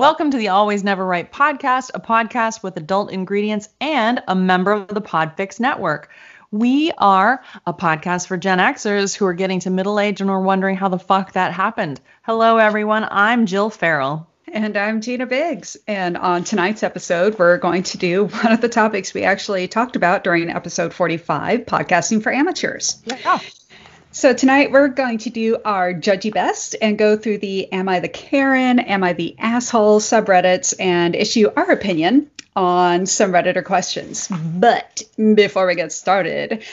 Welcome to the Always Never Right podcast, a podcast with adult ingredients and a member of the Podfix Network. We are a podcast for Gen Xers who are getting to middle age and are wondering how the fuck that happened. Hello, everyone. I'm Jill Farrell. And I'm Gina Biggs. And on tonight's episode, we're going to do one of the topics we actually talked about during episode 45 podcasting for amateurs. Yeah. So tonight we're going to do our judgy best and go through the Am I the Karen, Am I the Asshole subreddits and issue our opinion on some Redditor questions. But before we get started,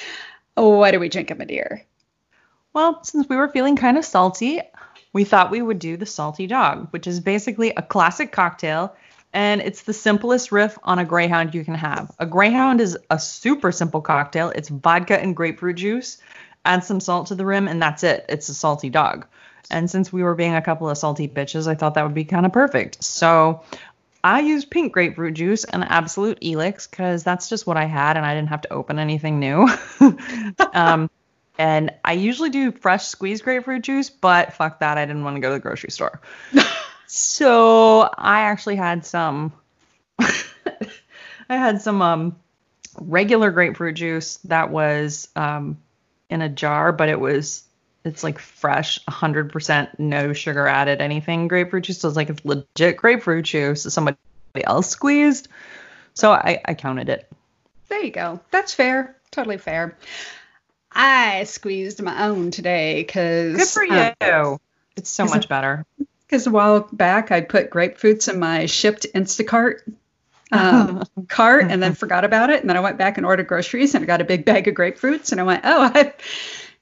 what are we drinking, my dear? Well, since we were feeling kind of salty, we thought we would do the Salty Dog, which is basically a classic cocktail. And it's the simplest riff on a Greyhound you can have. A Greyhound is a super simple cocktail. It's vodka and grapefruit juice, add some salt to the rim, and that's it. It's a salty dog. And since we were being a couple of salty bitches, I thought that would be kind of perfect. So I used pink grapefruit juice and Absolut Elyx because that's just what I had and I didn't have to open anything new. um, and I usually do fresh squeezed grapefruit juice, but fuck that. I didn't want to go to the grocery store. so I actually had some. I had some um, regular grapefruit juice that was um, in a jar, but it was it's like fresh, 100% no sugar added anything grapefruit juice. So it's like it's legit grapefruit juice that somebody else squeezed. So I, I counted it. There you go. That's fair. Totally fair. I squeezed my own today because. Good for you. Uh, it's so much better. Because a while back I put grapefruits in my shipped Instacart um, cart and then forgot about it. And then I went back and ordered groceries and I got a big bag of grapefruits and I went, oh, I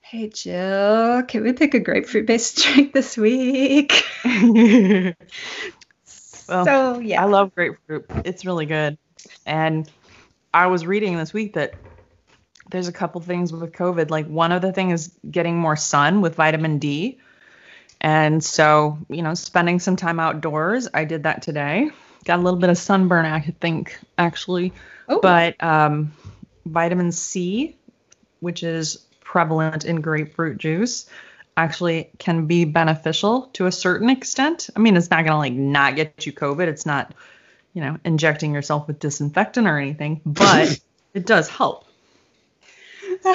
Hey Jill, can we pick a grapefruit based drink this week? well, so yeah. I love grapefruit. It's really good. And I was reading this week that there's a couple things with COVID. Like one of the things is getting more sun with vitamin D. And so, you know, spending some time outdoors. I did that today. Got a little bit of sunburn, I think, actually. Oh. But um, vitamin C, which is prevalent in grapefruit juice actually can be beneficial to a certain extent. I mean, it's not going to like not get you COVID. It's not, you know, injecting yourself with disinfectant or anything, but it does help.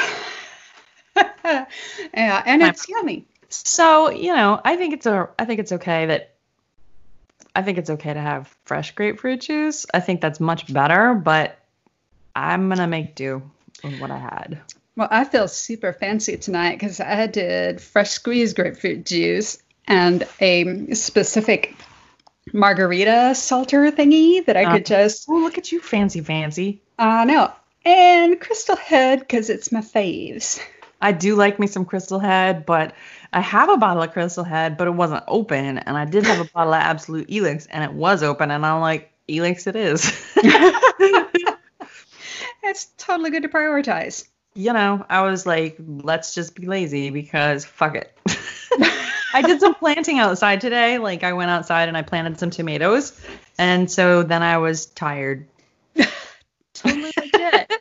yeah, and it's yummy. So, you know, I think it's a I think it's okay that I think it's okay to have fresh grapefruit juice. I think that's much better, but I'm going to make do with what I had. Well, I feel super fancy tonight because I did fresh squeezed grapefruit juice and a specific margarita salter thingy that I could uh, just. Oh, look at you, fancy, fancy. I uh, know. And Crystal Head because it's my faves. I do like me some Crystal Head, but I have a bottle of Crystal Head, but it wasn't open. And I did have a bottle of Absolut Elyx, and it was open. And I'm like, Elyx it is. it's totally good to prioritize you know, I was like, let's just be lazy because fuck it. I did some planting outside today. Like I went outside and I planted some tomatoes. And so then I was tired. totally legit.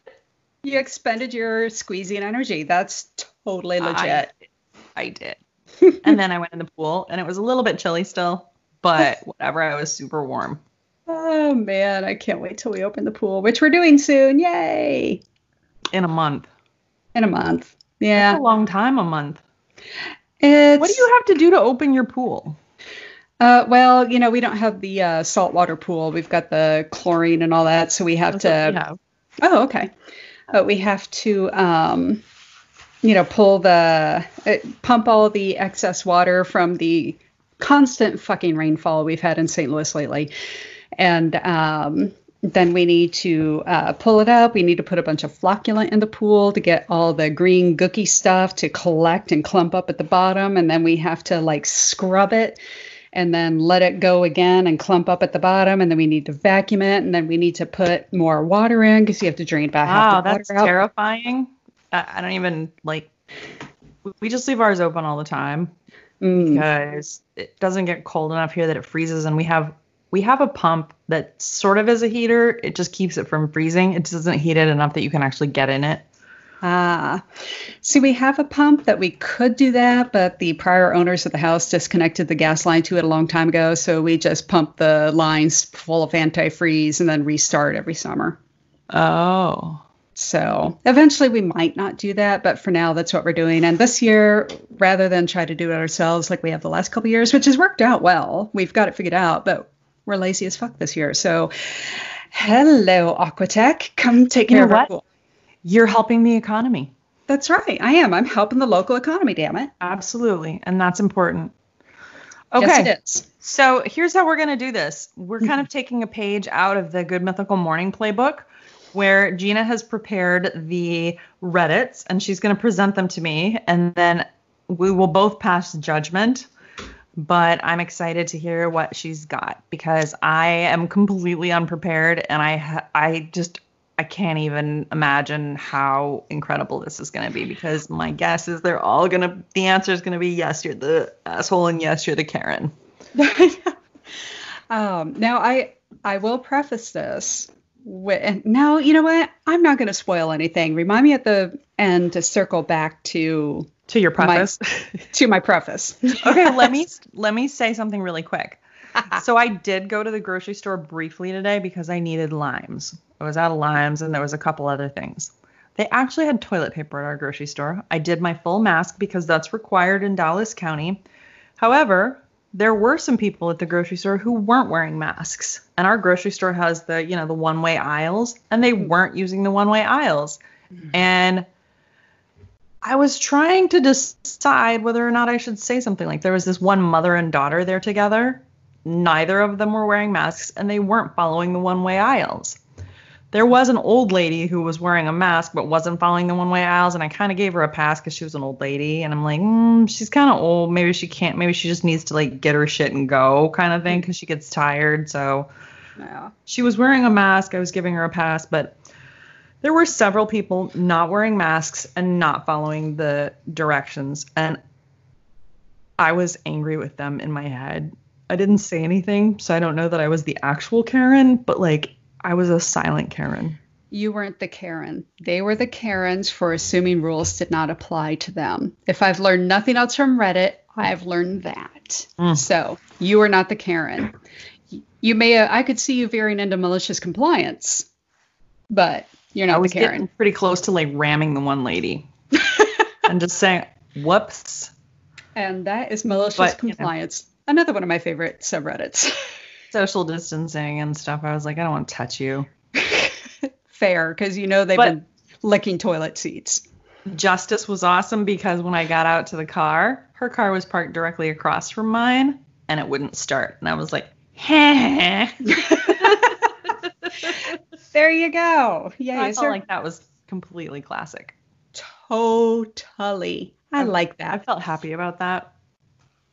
You expended your squeezing energy. That's totally legit. I, I did. and then I went in the pool and it was a little bit chilly still, but whatever. I was super warm. Oh man, I can't wait till we open the pool, which we're doing soon. Yay! In a month in a month. Yeah. That's a long time, a month. It's, what do you have to do to open your pool? Uh, well, you know, we don't have the uh, saltwater pool. We've got the chlorine and all that, so we have That's to. Have. Oh, okay. But we have to, um, you know, pull the uh, pump all the excess water from the constant fucking rainfall we've had in St. Louis lately, and um, then we need to uh, pull it up. We need to put a bunch of flocculant in the pool to get all the green gooky stuff to collect and clump up at the bottom. And then we have to like scrub it and then let it go again and clump up at the bottom. And then we need to vacuum it. And then we need to put more water in because you have to drain back. Out. Wow, that's terrifying. I don't even like, we just leave ours open all the time mm. because it doesn't get cold enough here that it freezes. And we have we have a pump that sort of is a heater. It just keeps it from freezing. It doesn't heat it enough that you can actually get in it. Ah, see, we have a pump that we could do that, but the prior owners of the house disconnected the gas line to it a long time ago. So we just pump the lines full of antifreeze and then restart every summer. Oh. So eventually we might not do that, but for now that's what we're doing. And this year, rather than try to do it ourselves like we have the last couple years, which has worked out well, we've got it figured out, but we're lazy as fuck this year. So hello, Aquatech, come take care of what? Pool. You're helping the economy. That's right. I am. I'm helping the local economy, damn it. Absolutely. And that's important. Okay. Yes, it is. So here's how we're going to do this. We're kind of mm-hmm. taking a page out of the Good Mythical Morning playbook where Gina has prepared the Reddits and she's going to present them to me. And then we will both pass judgment. But I'm excited to hear what she's got because I am completely unprepared and I I just I can't even imagine how incredible this is going to be because my guess is they're all going to, the answer is going to be yes, you're the asshole and yes, you're the Karen. um, now, I, I will preface this with, now, you know what? I'm not going to spoil anything. Remind me at the end to circle back to to your preface my, to my preface okay let me let me say something really quick so i did go to the grocery store briefly today because i needed limes I was out of limes and there was a couple other things. They actually had toilet paper at our grocery store. I did my full mask because that's required in Dallas County. However, there were some people at the grocery store who weren't wearing masks. And our grocery store has the, you know, the one-way aisles and they weren't using the one-way aisles. Mm-hmm. And I was trying to decide whether or not I should say something like there was this one mother and daughter there together. Neither of them were wearing masks and they weren't following the one-way aisles there was an old lady who was wearing a mask but wasn't following the one way aisles and i kind of gave her a pass because she was an old lady and i'm like mm, she's kind of old. Maybe she can't maybe she just needs to like get her shit and go kind of thing because she gets tired so yeah. she was wearing a mask. I was giving her a pass but there were several people not wearing masks and not following the directions and i was angry with them in my head. I didn't say anything so i don't know that i was the actual karen but like I was a silent Karen. You weren't the Karen. They were the Karens for assuming rules did not apply to them. If I've learned nothing else from Reddit, I've learned that. Mm. So you are not the Karen. You may, uh, I could see you veering into malicious compliance, but you're not I was the Karen. pretty close to like ramming the one lady and just saying, whoops. And that is malicious but, compliance. You know. Another one of my favorite subreddits. social distancing and stuff, I was like, I don't want to touch you. Fair, because you know they've but been licking toilet seats. Justice was awesome because when I got out to the car, her car was parked directly across from mine and it wouldn't start. And I was like, there you go. Yeah, I felt like that was completely classic. Totally. I, I like that. I felt happy about that.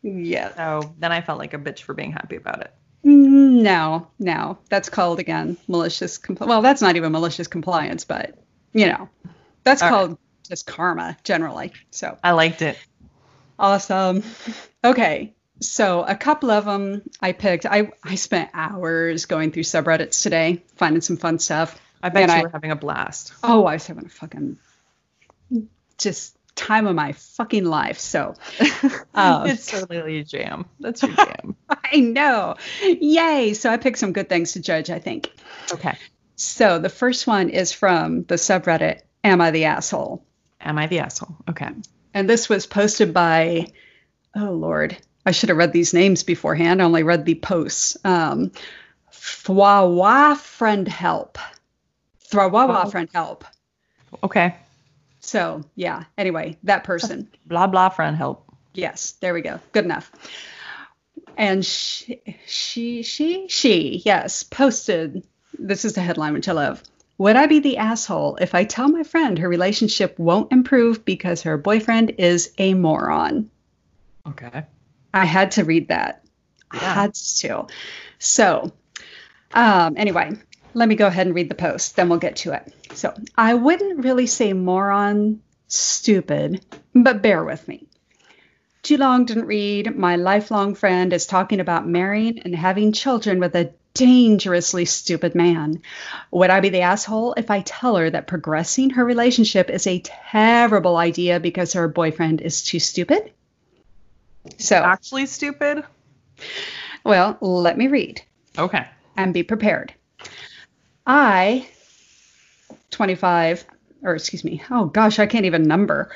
Yeah. So then I felt like a bitch for being happy about it. Mm, no, no, that's called again malicious. Compl- well, that's not even malicious compliance, but you know, that's All called right. just karma generally. So I liked it. Awesome. Okay, so a couple of them I picked. I I spent hours going through subreddits today, finding some fun stuff. I bet you I, were having a blast. Oh, I was having a fucking just time of my fucking life. So um, it's totally a jam. That's your jam. I know. Yay. So I picked some good things to judge, I think. Okay. So the first one is from the subreddit Am I the Asshole? Am I the Asshole? Okay. And this was posted by, oh Lord, I should have read these names beforehand. I only read the posts. Um, Thwawa Friend Help. Thwawa oh. Friend Help. Okay. So yeah. Anyway, that person. Blah blah friend help. Yes, there we go. Good enough. And she, she, she, she, yes, posted. This is the headline which I love. Would I be the asshole if I tell my friend her relationship won't improve because her boyfriend is a moron? Okay. I had to read that. Yeah. I had to. So, um, anyway, let me go ahead and read the post, then we'll get to it. So, I wouldn't really say moron, stupid, but bear with me. Too long didn't read. My lifelong friend is talking about marrying and having children with a dangerously stupid man. Would I be the asshole if I tell her that progressing her relationship is a terrible idea because her boyfriend is too stupid? So, actually stupid? Well, let me read. Okay. And be prepared. I, 25, or excuse me, oh gosh, I can't even number.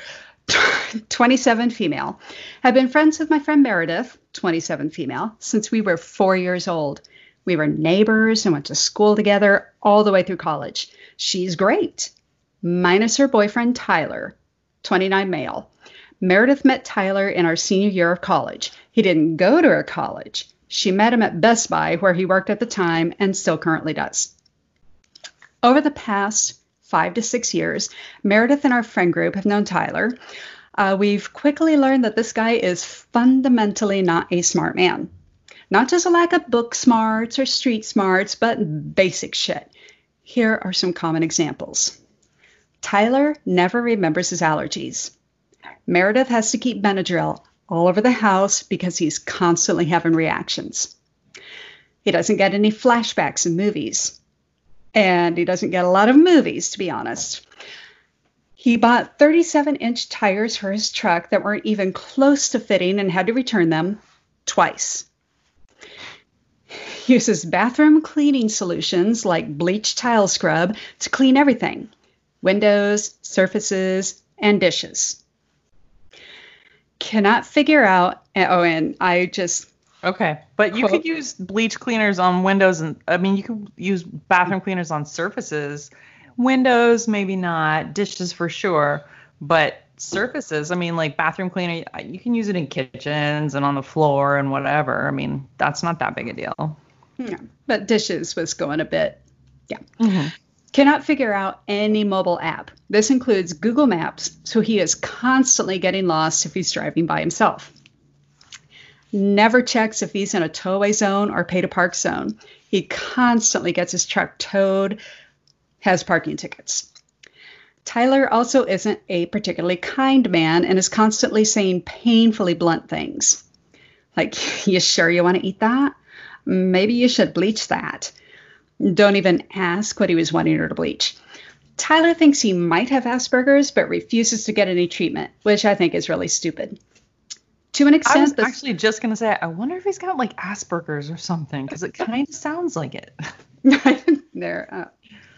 27 female, have been friends with my friend Meredith, 27 female, since we were four years old. We were neighbors and went to school together all the way through college. She's great, minus her boyfriend Tyler, 29 male. Meredith met Tyler in our senior year of college. He didn't go to her college. She met him at Best Buy, where he worked at the time and still currently does. Over the past five to six years, Meredith and our friend group have known Tyler. Uh, we've quickly learned that this guy is fundamentally not a smart man. Not just a lack of book smarts or street smarts, but basic shit. Here are some common examples. Tyler never remembers his allergies. Meredith has to keep Benadryl all over the house because he's constantly having reactions. He doesn't get any flashbacks in movies and he doesn't get a lot of movies, to be honest. He bought 37 inch tires for his truck that weren't even close to fitting and had to return them twice. He uses bathroom cleaning solutions like bleach tile scrub to clean everything windows, surfaces, and dishes. Cannot figure out, oh, and I just Okay, but you could use bleach cleaners on windows, and I mean, you could use bathroom cleaners on surfaces. Windows, maybe not. Dishes for sure, but surfaces. I mean, like bathroom cleaner, you can use it in kitchens and on the floor and whatever. I mean, that's not that big a deal. Yeah, but dishes was going a bit. Yeah. Mm-hmm. Cannot figure out any mobile app. This includes Google Maps, so he is constantly getting lost if he's driving by himself never checks if he's in a towaway zone or pay to park zone. He constantly gets his truck towed, has parking tickets. Tyler also isn't a particularly kind man and is constantly saying painfully blunt things. Like, you sure you want to eat that? Maybe you should bleach that. Don't even ask what he was wanting her to bleach. Tyler thinks he might have Asperger's, but refuses to get any treatment, which I think is really stupid to an extent. I was actually just gonna say, I wonder if he's got like Asperger's or something, because it kind of sounds like it. there, uh,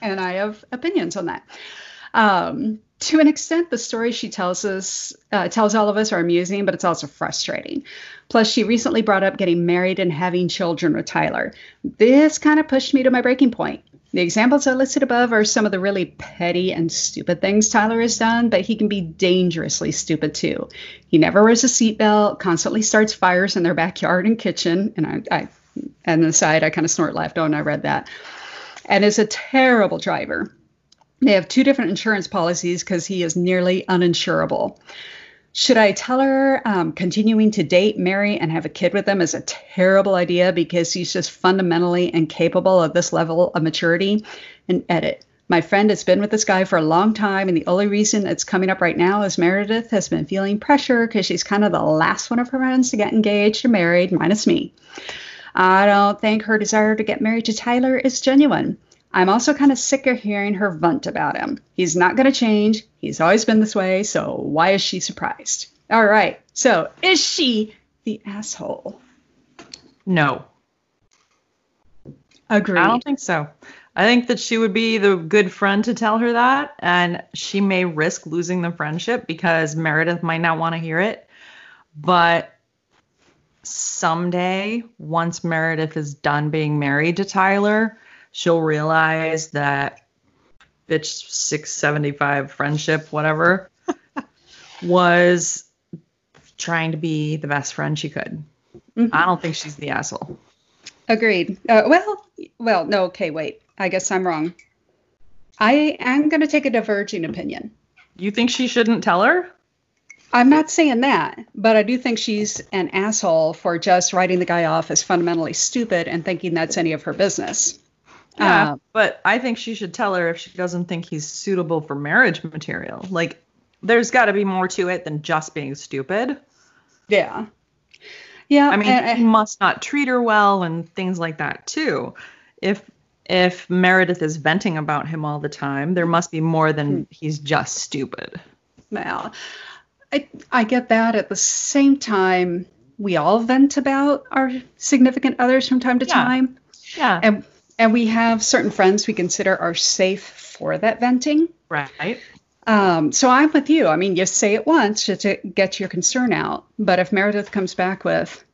and I have opinions on that. Um, to an extent, the stories she tells us, uh, tells all of us, are amusing, but it's also frustrating. Plus, she recently brought up getting married and having children with Tyler. This kind of pushed me to my breaking point. The examples I listed above are some of the really petty and stupid things Tyler has done, but he can be dangerously stupid too. He never wears a seatbelt, constantly starts fires in their backyard and kitchen, and I, I and the side I kind of snort laughed when I read that, and is a terrible driver. They have two different insurance policies because he is nearly uninsurable. Should I tell her um, continuing to date, marry, and have a kid with them is a terrible idea because he's just fundamentally incapable of this level of maturity? And edit. My friend has been with this guy for a long time, and the only reason it's coming up right now is Meredith has been feeling pressure because she's kind of the last one of her friends to get engaged or married, minus me. I don't think her desire to get married to Tyler is genuine. I'm also kind of sick of hearing her vent about him. He's not going to change. He's always been this way, so why is she surprised? All right, so is she the asshole? No. Agreed. I don't think so. I think that she would be the good friend to tell her that, and she may risk losing the friendship because Meredith might not want to hear it. But someday, once Meredith is done being married to Tyler, she'll realize that bitch 675 friendship, whatever, was trying to be the best friend she could. Mm-hmm. I don't think she's the asshole. Agreed. Uh, well, well, no, okay, wait. I guess I'm wrong. I am going to take a diverging opinion. You think she shouldn't tell her? I'm not saying that, but I do think she's an asshole for just writing the guy off as fundamentally stupid and thinking that's any of her business. Yeah, um, but I think she should tell her if she doesn't think he's suitable for marriage material. Like, there's got to be more to it than just being stupid. Yeah. Yeah. I mean, and, he must not treat her well and things like that too. If if Meredith is venting about him all the time, there must be more than hmm. he's just stupid. Well, I I get that. At the same time, we all vent about our significant others from time to yeah. time. Yeah. And and we have certain friends we consider are safe for that venting. Right. Um, so I'm with you. I mean, you say it once to, to get your concern out. But if Meredith comes back with,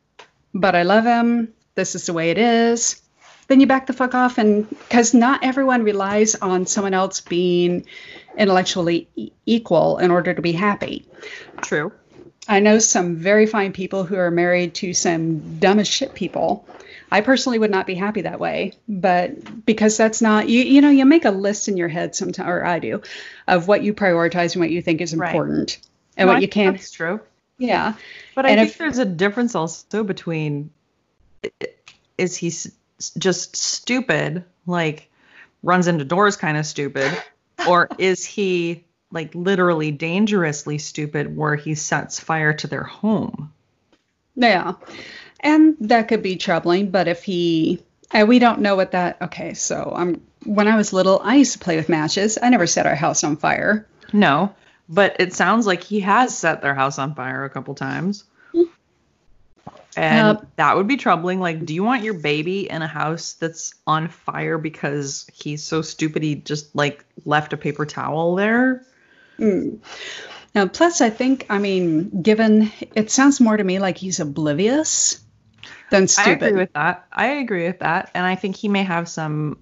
but I love him, this is the way it is, then you back the fuck off. And because not everyone relies on someone else being intellectually e- equal in order to be happy. True. I know some very fine people who are married to some dumb as shit people I personally would not be happy that way, but because that's not you you know you make a list in your head sometimes or I do of what you prioritize and what you think is important right. and no, what you can That's true. Yeah. But I and think if, there's a difference also between is he just stupid like runs into doors kind of stupid or is he like literally dangerously stupid where he sets fire to their home? Yeah. And that could be troubling, but if he and we don't know what that okay, so I'm when I was little, I used to play with matches. I never set our house on fire. No, but it sounds like he has set their house on fire a couple times. And uh, that would be troubling. Like, do you want your baby in a house that's on fire because he's so stupid he just like left a paper towel there? Mm. Now, plus, I think, I mean, given it sounds more to me like he's oblivious than stupid. I agree with that. I agree with that. And I think he may have some,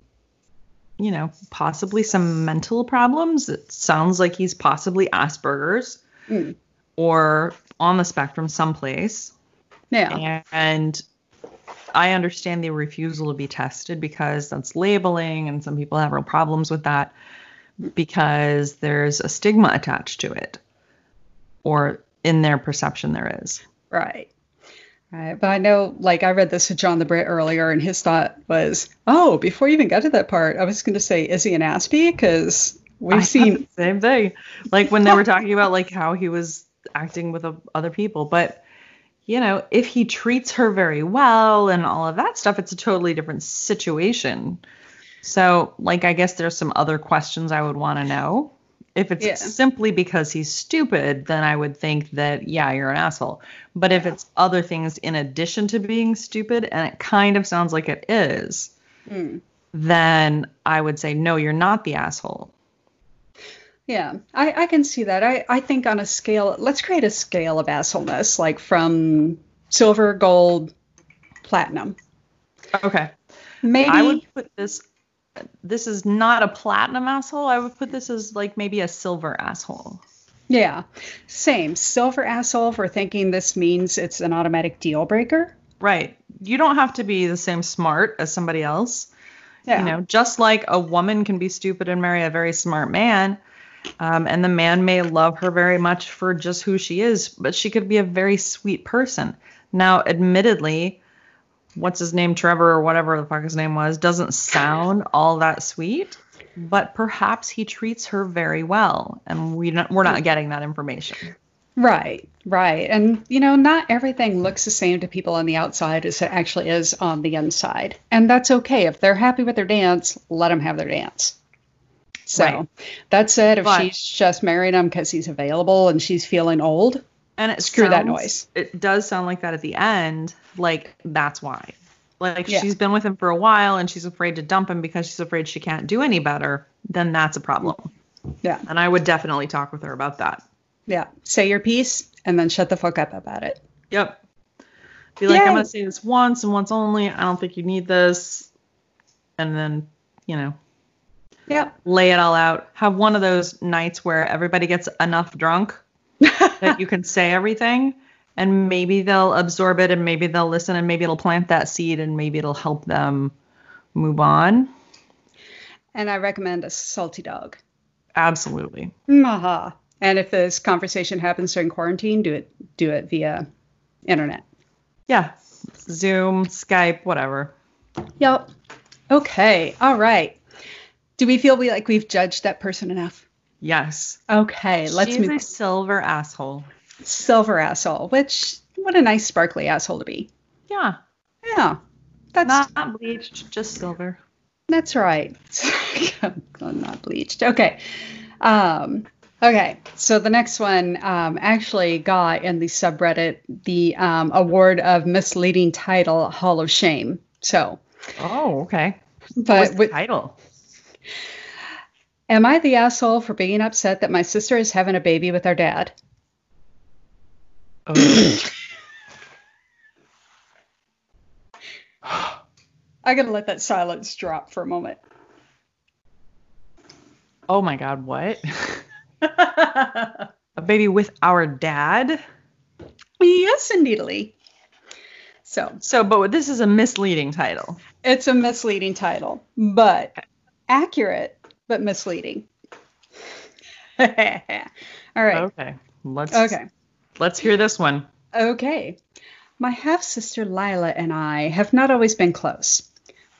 you know, possibly some mental problems. It sounds like he's possibly Asperger's mm. or on the spectrum someplace. Yeah. And I understand the refusal to be tested because that's labeling and some people have real problems with that because there's a stigma attached to it or in their perception there is. Right. Right. But I know, like, I read this to John the Brit earlier, and his thought was, oh, before you even got to that part, I was going to say, is he an Aspie? Because we've I seen. same thing. Like, when they were talking about, like, how he was acting with uh, other people. But, you know, if he treats her very well and all of that stuff, it's a totally different situation. So, like, I guess there's some other questions I would want to know. If it's yeah. simply because he's stupid, then I would think that, yeah, you're an asshole. But if it's other things in addition to being stupid, and it kind of sounds like it is, mm. then I would say, no, you're not the asshole. Yeah, I, I can see that. I, I think on a scale, let's create a scale of assholeness, like from silver, gold, platinum. Okay. Maybe I would put this this is not a platinum asshole. I would put this as like maybe a silver asshole. Yeah, same. Silver asshole for thinking this means it's an automatic deal breaker. Right. You don't have to be the same smart as somebody else. Yeah. You know, just like a woman can be stupid and marry a very smart man, um, and the man may love her very much for just who she is, but she could be a very sweet person. Now, admittedly, what's his name, Trevor or whatever the fuck his name was, doesn't sound all that sweet, but perhaps he treats her very well, and we not, we're not getting that information. Right, right. And, you know, not everything looks the same to people on the outside as it actually is on the inside. And that's okay. If they're happy with their dance, let them have their dance. So right. that said, if but, she's just married him because he's available and she's feeling old, and it screw sounds, that noise. It does sound like that at the end. Like that's why. Like yeah. she's been with him for a while and she's afraid to dump him because she's afraid she can't do any better. Then that's a problem. Yeah. And I would definitely talk with her about that. Yeah. Say your piece and then shut the fuck up about it. Yep. Be like, Yay. I'm gonna say this once and once only. I don't think you need this. And then, you know, yeah, lay it all out. Have one of those nights where everybody gets enough drunk that you can say everything and maybe they'll absorb it and maybe they'll listen and maybe it'll plant that seed and maybe it'll help them move on. And I recommend a salty dog. Absolutely. Maha. And if this conversation happens during quarantine, do it do it via internet. Yeah. Zoom, Skype, whatever. Yep. Okay. All right. Do we feel we like we've judged that person enough? Yes. Okay, let's She's move. a silver asshole. Silver asshole, which what a nice sparkly asshole to be. Yeah. Yeah. That's not, not bleached, just silver. That's right. not bleached. Okay. Um, okay. So the next one um, actually got in the subreddit the um, award of misleading title Hall of Shame. So. Oh, okay. But with title. Am I the asshole for being upset that my sister is having a baby with our dad? Oh. I gotta let that silence drop for a moment. Oh my god, what? a baby with our dad? Yes, indeedly. So, so, but this is a misleading title. It's a misleading title, but accurate, but misleading. All right. Okay. Let's. Okay. Let's hear this one. Okay. My half sister Lila and I have not always been close.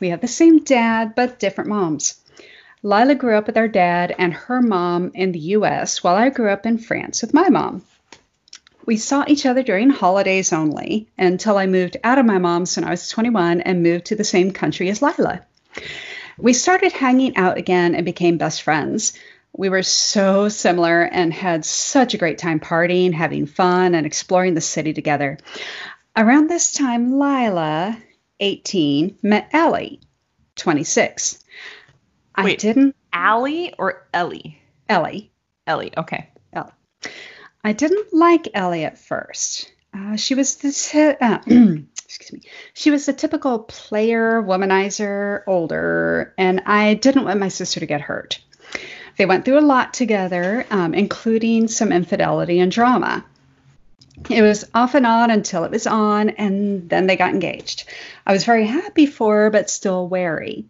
We have the same dad, but different moms. Lila grew up with our dad and her mom in the US, while I grew up in France with my mom. We saw each other during holidays only until I moved out of my mom's when I was 21 and moved to the same country as Lila. We started hanging out again and became best friends. We were so similar and had such a great time partying, having fun, and exploring the city together. Around this time, Lila, 18, met Ellie, 26. Wait, I didn't. Allie or Ellie? Ellie. Ellie, okay. Ellie. I didn't like Ellie at first. Uh, she was the uh, excuse me. She was a typical player, womanizer, older, and I didn't want my sister to get hurt. They went through a lot together, um, including some infidelity and drama. It was off and on until it was on, and then they got engaged. I was very happy for her, but still wary.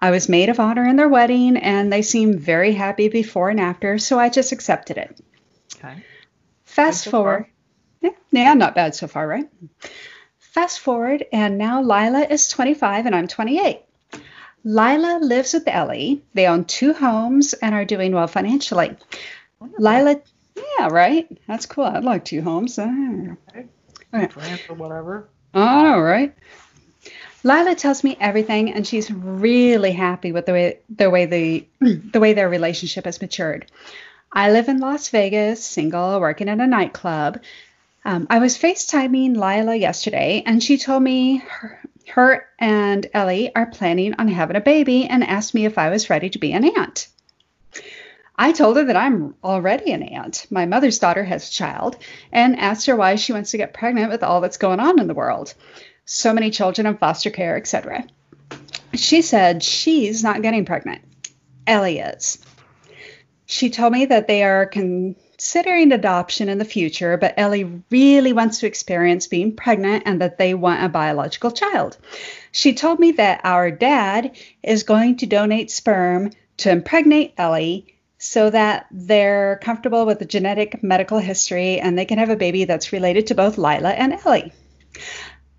I was maid of honor in their wedding, and they seemed very happy before and after, so I just accepted it. Okay. Fast so forward. Yeah, yeah, not bad so far, right? Fast forward, and now Lila is 25 and I'm 28. Lila lives with Ellie. They own two homes and are doing well financially. Lila, yeah, right. That's cool. I'd like two homes. Ah. Okay. okay. or whatever. All right. Lila tells me everything, and she's really happy with the way the way the the way their relationship has matured. I live in Las Vegas, single, working at a nightclub. Um, I was FaceTiming Lila yesterday, and she told me her, her and Ellie are planning on having a baby and asked me if I was ready to be an aunt. I told her that I'm already an aunt. My mother's daughter has a child and asked her why she wants to get pregnant with all that's going on in the world. So many children in foster care, etc. She said she's not getting pregnant. Ellie is. She told me that they are con- considering adoption in the future, but Ellie really wants to experience being pregnant and that they want a biological child. She told me that our dad is going to donate sperm to impregnate Ellie so that they're comfortable with the genetic medical history and they can have a baby that's related to both Lila and Ellie.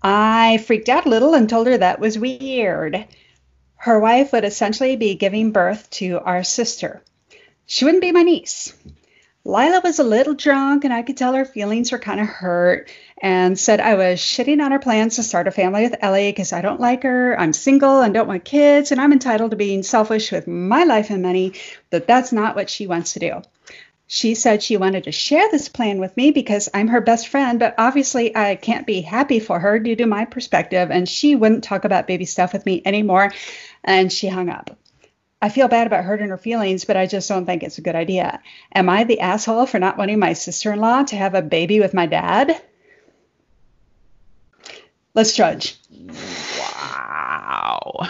I freaked out a little and told her that was weird. Her wife would essentially be giving birth to our sister. She wouldn't be my niece. Lila was a little drunk, and I could tell her feelings were kind of hurt, and said I was shitting on her plans to start a family with Ellie because I don't like her. I'm single and don't want kids, and I'm entitled to being selfish with my life and money, but that's not what she wants to do. She said she wanted to share this plan with me because I'm her best friend, but obviously I can't be happy for her due to my perspective, and she wouldn't talk about baby stuff with me anymore, and she hung up. I feel bad about hurting her feelings, but I just don't think it's a good idea. Am I the asshole for not wanting my sister in law to have a baby with my dad? Let's judge. Wow.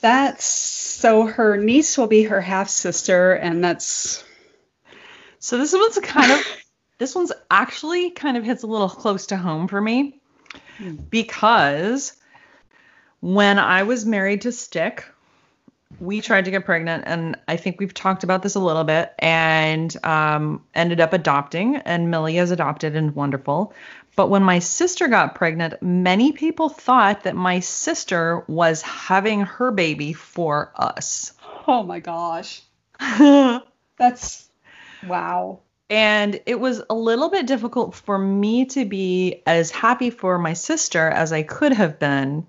That's so her niece will be her half sister, and that's. So this one's kind of. This one's actually kind of hits a little close to home for me hmm. because when I was married to Stick, we tried to get pregnant, and I think we've talked about this a little bit, and um, ended up adopting. And Millie is adopted and wonderful. But when my sister got pregnant, many people thought that my sister was having her baby for us. Oh my gosh. That's wow. And it was a little bit difficult for me to be as happy for my sister as I could have been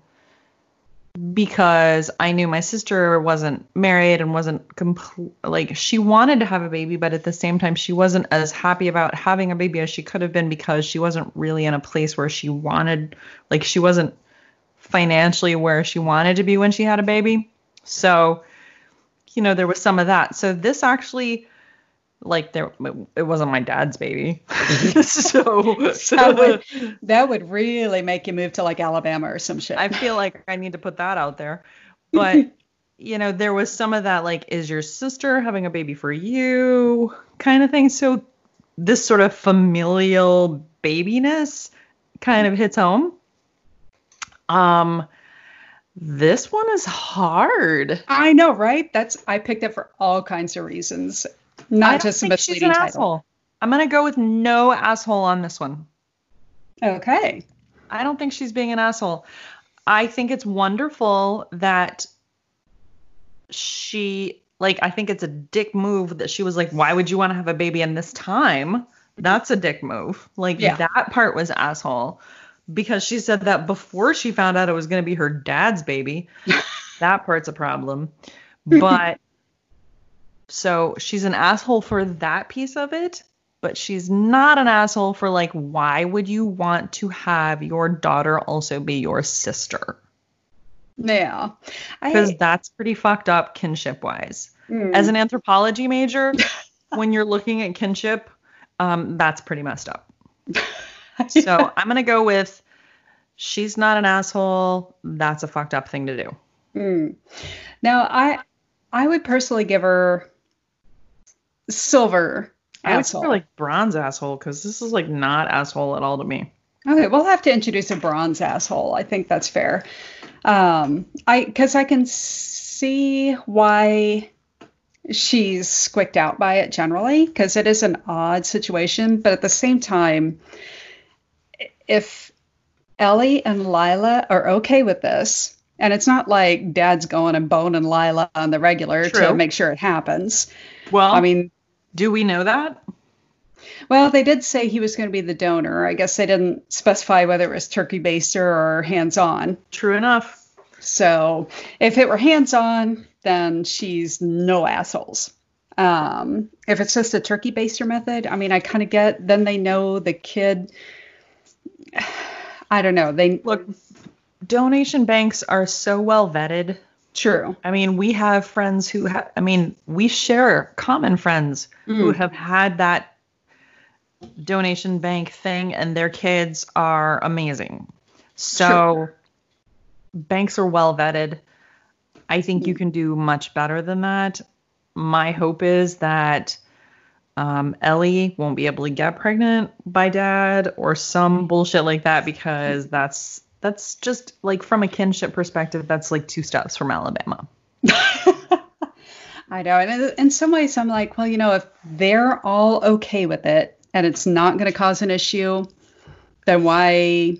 because I knew my sister wasn't married and wasn't compl- like she wanted to have a baby, but at the same time she wasn't as happy about having a baby as she could have been because she wasn't really in a place where she wanted like she wasn't financially where she wanted to be when she had a baby. So, you know, there was some of that. So this actually like there it wasn't my dad's baby so, so that, would, that would really make you move to like alabama or some shit i feel like i need to put that out there but you know there was some of that like is your sister having a baby for you kind of thing so this sort of familial babiness kind of hits home um this one is hard. I know, right? That's I picked it for all kinds of reasons. Not just a misleading title. Asshole. I'm gonna go with no asshole on this one. Okay. I don't think she's being an asshole. I think it's wonderful that she like I think it's a dick move that she was like, why would you want to have a baby in this time? That's a dick move. Like yeah. that part was asshole. Because she said that before she found out it was gonna be her dad's baby. that part's a problem. But so she's an asshole for that piece of it, but she's not an asshole for like, why would you want to have your daughter also be your sister? Yeah. Because that's pretty fucked up kinship wise. Mm. As an anthropology major, when you're looking at kinship, um, that's pretty messed up. so I'm going to go with she's not an asshole. That's a fucked up thing to do. Mm. Now, I I would personally give her silver I would say like bronze asshole because this is like not asshole at all to me. Okay, we'll have to introduce a bronze asshole. I think that's fair. Um, I because I can see why she's squicked out by it generally because it is an odd situation, but at the same time, if Ellie and Lila are okay with this, and it's not like Dad's going and boning Lila on the regular True. to make sure it happens. Well, I mean, do we know that? Well, they did say he was going to be the donor. I guess they didn't specify whether it was turkey baster or hands on. True enough. So if it were hands on, then she's no assholes. Um, if it's just a turkey baster method, I mean, I kind of get. Then they know the kid. I don't know. They look. Donation banks are so well vetted True. I mean, we have friends who have, I mean, we share common friends mm. who have had that donation bank thing and their kids are amazing. So sure. banks are well vetted. I think you can do much better than that. My hope is that um, Ellie won't be able to get pregnant by dad or some bullshit like that because that's that's just like from a kinship perspective, that's like two steps from Alabama. I know. And in some ways, I'm like, well, you know, if they're all okay with it and it's not going to cause an issue, then why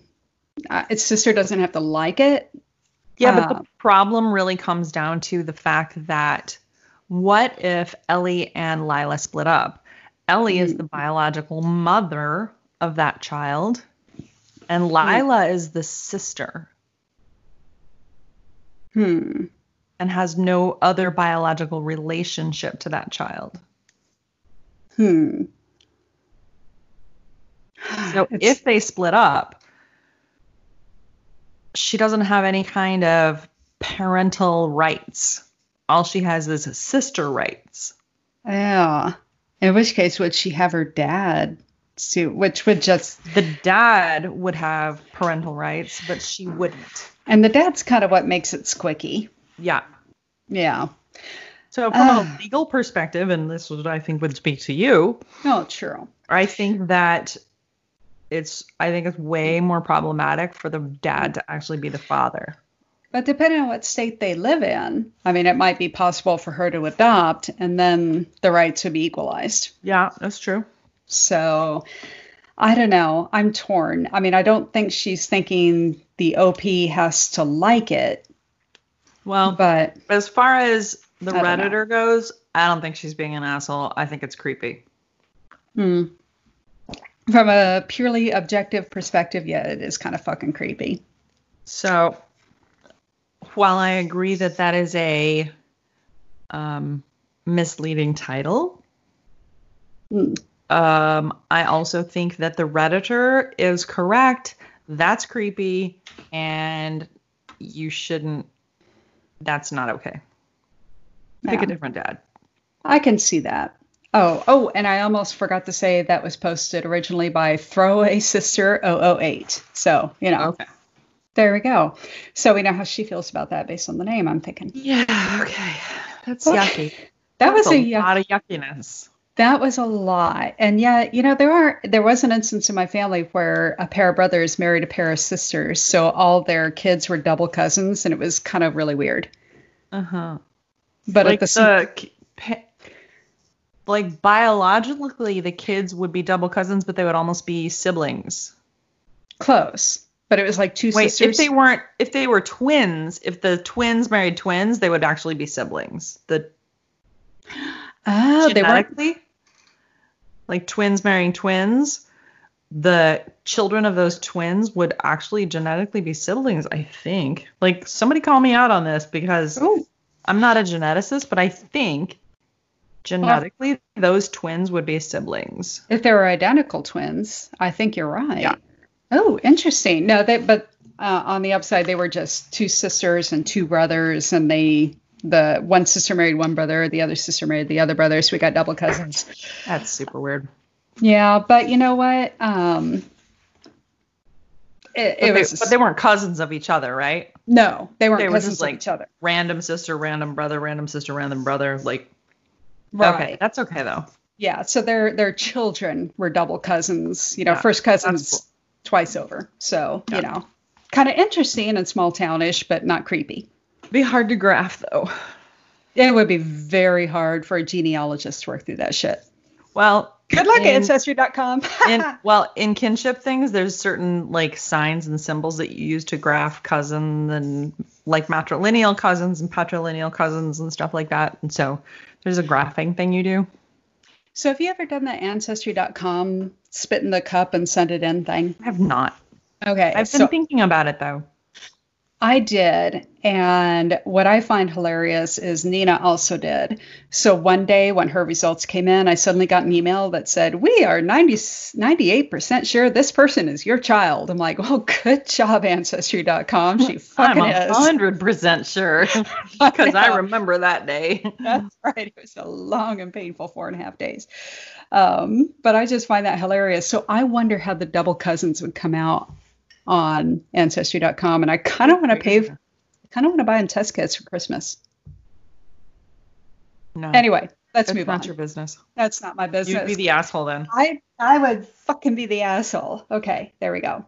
uh, its sister doesn't have to like it? Yeah, but the um, problem really comes down to the fact that what if Ellie and Lila split up? Ellie is mm. the biological mother of that child and hmm. Lila is the sister. Hmm. And has no other biological relationship to that child. Hmm. So it's... if they split up, she doesn't have any kind of parental rights. All she has is sister rights. Yeah. In which case, would she have her dad suit, which would just the dad would have parental rights, but she wouldn't. And the dad's kind of what makes it squicky. Yeah. Yeah. So from uh, a legal perspective, and this is what I think would speak to you. Oh, true. I think that it's I think it's way more problematic for the dad to actually be the father. But depending on what state they live in, I mean, it might be possible for her to adopt, and then the rights would be equalized. Yeah, that's true. So I don't know. I'm torn. I mean, I don't think she's thinking the OP has to like it. Well, but as far as the Redditor goes, I don't think she's being an asshole. I think it's creepy. Mm. From a purely objective perspective, yeah, it is kind of fucking creepy. So, while I agree that that is a um, misleading title, mm. Um, I also think that the Redditor is correct. That's creepy, and you shouldn't. That's not okay. Pick yeah. a different dad. I can see that. Oh, oh, and I almost forgot to say that was posted originally by Throwaway Sister 008. So, you know. Okay. There we go. So we know how she feels about that based on the name, I'm thinking. Yeah, okay. That's yucky. That That's was a, a lot of yuckiness. That was a lot. And yet, you know, there are there was an instance in my family where a pair of brothers married a pair of sisters. So all their kids were double cousins and it was kind of really weird. Uh-huh. But like at the, the like biologically the kids would be double cousins, but they would almost be siblings. Close. But it was like two Wait, sisters. if they weren't if they were twins, if the twins married twins, they would actually be siblings. The Oh, they like twins marrying twins, the children of those twins would actually genetically be siblings, I think. Like somebody call me out on this because Ooh. I'm not a geneticist, but I think genetically well, those twins would be siblings. If they were identical twins, I think you're right. Yeah. Oh, interesting. No, they but uh, on the upside they were just two sisters and two brothers and they the one sister married one brother, the other sister married the other brother, so we got double cousins. That's super weird. Yeah, but you know what? Um it, it but was, they, but they weren't cousins of each other, right? No, they weren't they cousins were just, like, of each other. Random sister, random brother, random sister, random brother. Like, right. okay, that's okay though. Yeah, so their their children were double cousins. You know, yeah, first cousins cool. twice over. So yeah. you know, kind of interesting and small townish, but not creepy. Be hard to graph though. It would be very hard for a genealogist to work through that shit. Well, good luck, in, ancestry.com. in, well, in kinship things, there's certain like signs and symbols that you use to graph cousins and like matrilineal cousins and patrilineal cousins and stuff like that. And so there's a graphing thing you do. So have you ever done the ancestry.com spit in the cup and send it in thing? I have not. Okay. I've been so, thinking about it though. I did. And what I find hilarious is Nina also did. So one day when her results came in, I suddenly got an email that said, We are 90, 98% sure this person is your child. I'm like, Well, good job, Ancestry.com. She fucking I'm is. 100% sure because I, I, remember that day. That's right. It was a long and painful four and a half days. Um, but I just find that hilarious. So I wonder how the double cousins would come out on ancestry.com and I kind of want to pay I kind of want to buy in test kits for Christmas. No. Anyway, let's move on. That's move not on. your business. That's not my business. You'd be the asshole then. I I would fucking be the asshole. Okay, there we go.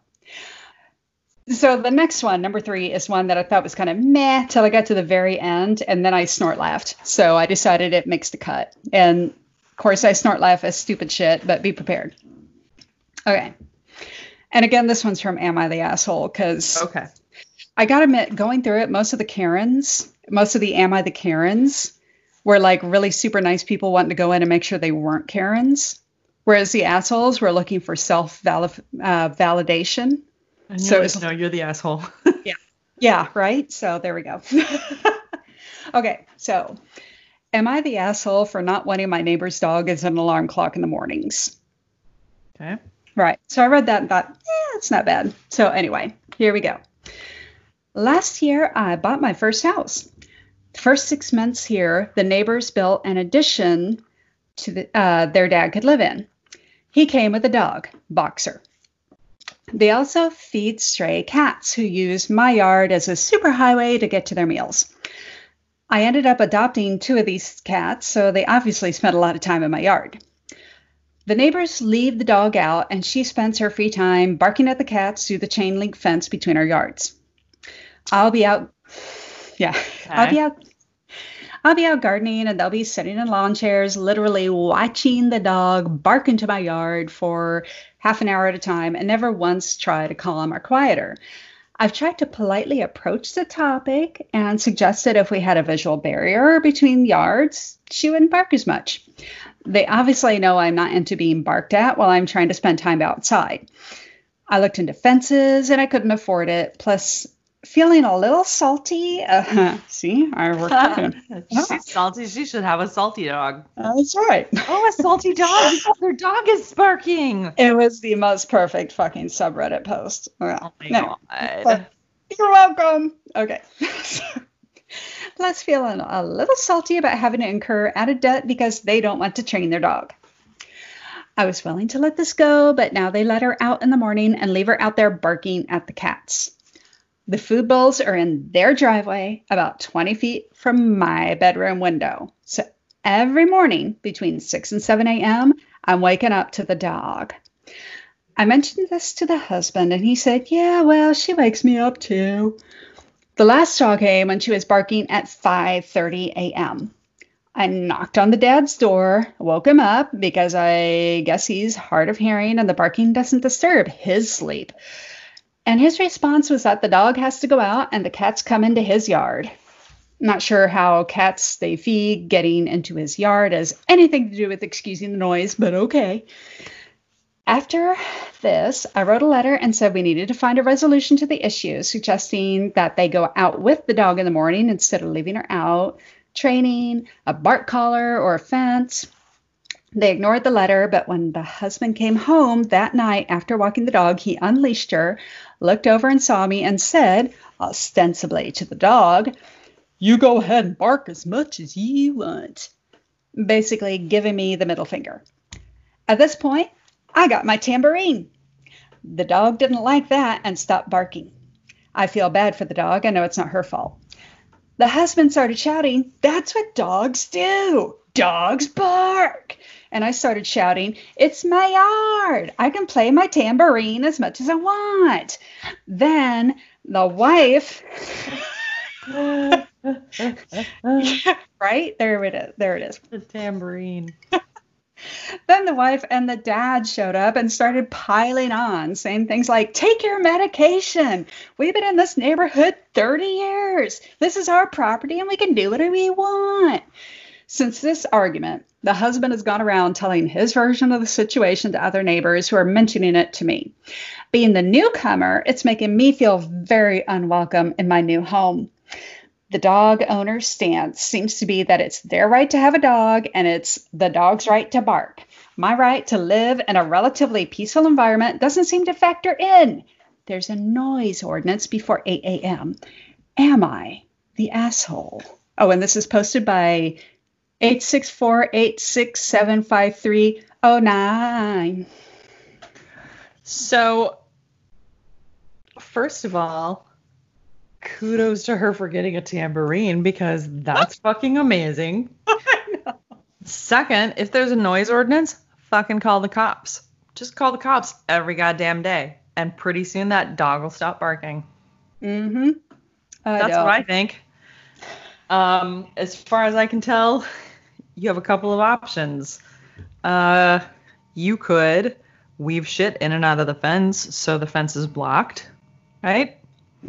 So the next one, number three, is one that I thought was kind of meh till I got to the very end, and then I snort laughed. So I decided it makes the cut. And of course, I snort laugh as stupid shit, but be prepared. Okay. And again, this one's from Am I the Asshole? Because okay. I gotta admit, going through it, most of the Karens, most of the Am I the Karens were like really super nice people wanting to go in and make sure they weren't Karens. Whereas the assholes were looking for self uh, validation. So it's no, you're the asshole. yeah. Yeah, right? So there we go. okay, so am I the asshole for not wanting my neighbor's dog as an alarm clock in the mornings? Okay. Right. So I read that and thought, yeah, it's not bad. So anyway, here we go. Last year, I bought my first house. First six months here, the neighbors built an addition to the, uh, their dad could live in. He came with a dog, Boxer. They also feed stray cats who use my yard as a superhighway to get to their meals. I ended up adopting two of these cats, so they obviously spent a lot of time in my yard. The neighbors leave the dog out, and she spends her free time barking at the cats through the chain link fence between our yards. I'll be out. Yeah, okay. I'll be out. I'll be out gardening, and they'll be sitting in lawn chairs, literally watching the dog bark into my yard for half an hour at a time, and never once try to calm or quiet her. I've tried to politely approach the topic and suggested if we had a visual barrier between yards, she wouldn't bark as much. They obviously know I'm not into being barked at while I'm trying to spend time outside. I looked into fences and I couldn't afford it. Plus, feeling a little salty. Uh, see, I worked. She's salty. She should have a salty dog. that's right. Oh, a salty dog their dog is barking. It was the most perfect fucking subreddit post. oh my no. god. You're welcome. Okay. Plus, feeling a little salty about having to incur added debt because they don't want to train their dog. I was willing to let this go, but now they let her out in the morning and leave her out there barking at the cats. The food bowls are in their driveway about 20 feet from my bedroom window. So every morning between 6 and 7 a.m., I'm waking up to the dog. I mentioned this to the husband, and he said, Yeah, well, she wakes me up too. The last dog came when she was barking at 5:30 a.m. I knocked on the dad's door, woke him up because I guess he's hard of hearing and the barking doesn't disturb his sleep. And his response was that the dog has to go out and the cats come into his yard. Not sure how cats they feed getting into his yard has anything to do with excusing the noise, but okay. After this, I wrote a letter and said we needed to find a resolution to the issue, suggesting that they go out with the dog in the morning instead of leaving her out, training, a bark collar, or a fence. They ignored the letter, but when the husband came home that night after walking the dog, he unleashed her, looked over and saw me, and said, ostensibly to the dog, You go ahead and bark as much as you want. Basically, giving me the middle finger. At this point, I got my tambourine. The dog didn't like that and stopped barking. I feel bad for the dog. I know it's not her fault. The husband started shouting, That's what dogs do. Dogs bark. And I started shouting, It's my yard. I can play my tambourine as much as I want. Then the wife. right? There it is. There it is. The tambourine. then the wife and the dad showed up and started piling on, saying things like, Take your medication. We've been in this neighborhood 30 years. This is our property and we can do whatever we want. Since this argument, the husband has gone around telling his version of the situation to other neighbors who are mentioning it to me. Being the newcomer, it's making me feel very unwelcome in my new home the dog owner's stance seems to be that it's their right to have a dog and it's the dog's right to bark. My right to live in a relatively peaceful environment doesn't seem to factor in. There's a noise ordinance before 8 a.m. Am I the asshole? Oh, and this is posted by 864-867-5309. So, first of all, kudos to her for getting a tambourine because that's fucking amazing. Second, if there's a noise ordinance, fucking call the cops. Just call the cops every goddamn day. And pretty soon that dog will stop barking. Mm-hmm. That's know. what I think. Um, as far as I can tell, you have a couple of options. Uh, you could weave shit in and out of the fence so the fence is blocked, right?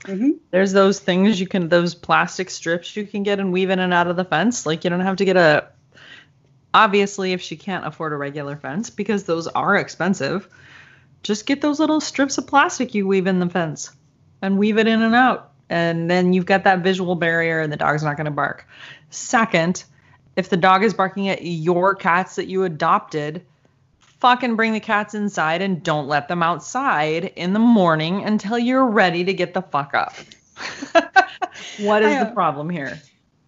Mm-hmm. There's those things you can, those plastic strips you can get and weave in and out of the fence. Like you don't have to get a. Obviously, if she can't afford a regular fence, because those are expensive, just get those little strips of plastic you weave in the fence and weave it in and out. And then you've got that visual barrier and the dog's not going to bark. Second, if the dog is barking at your cats that you adopted, fucking bring the cats inside and don't let them outside in the morning until you're ready to get the fuck up. what is the problem here?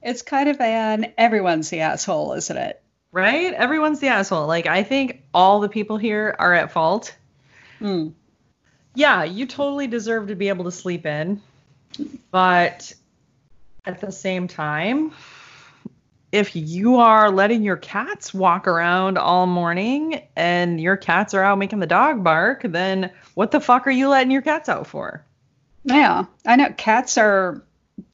It's kind of an everyone's the asshole, isn't it? Right? Everyone's the asshole. Like, I think all the people here are at fault. Mm. Yeah, you totally deserve to be able to sleep in. But at the same time, if you are letting your cats walk around all morning and your cats are out making the dog bark, then what the fuck are you letting your cats out for? Yeah, I know cats are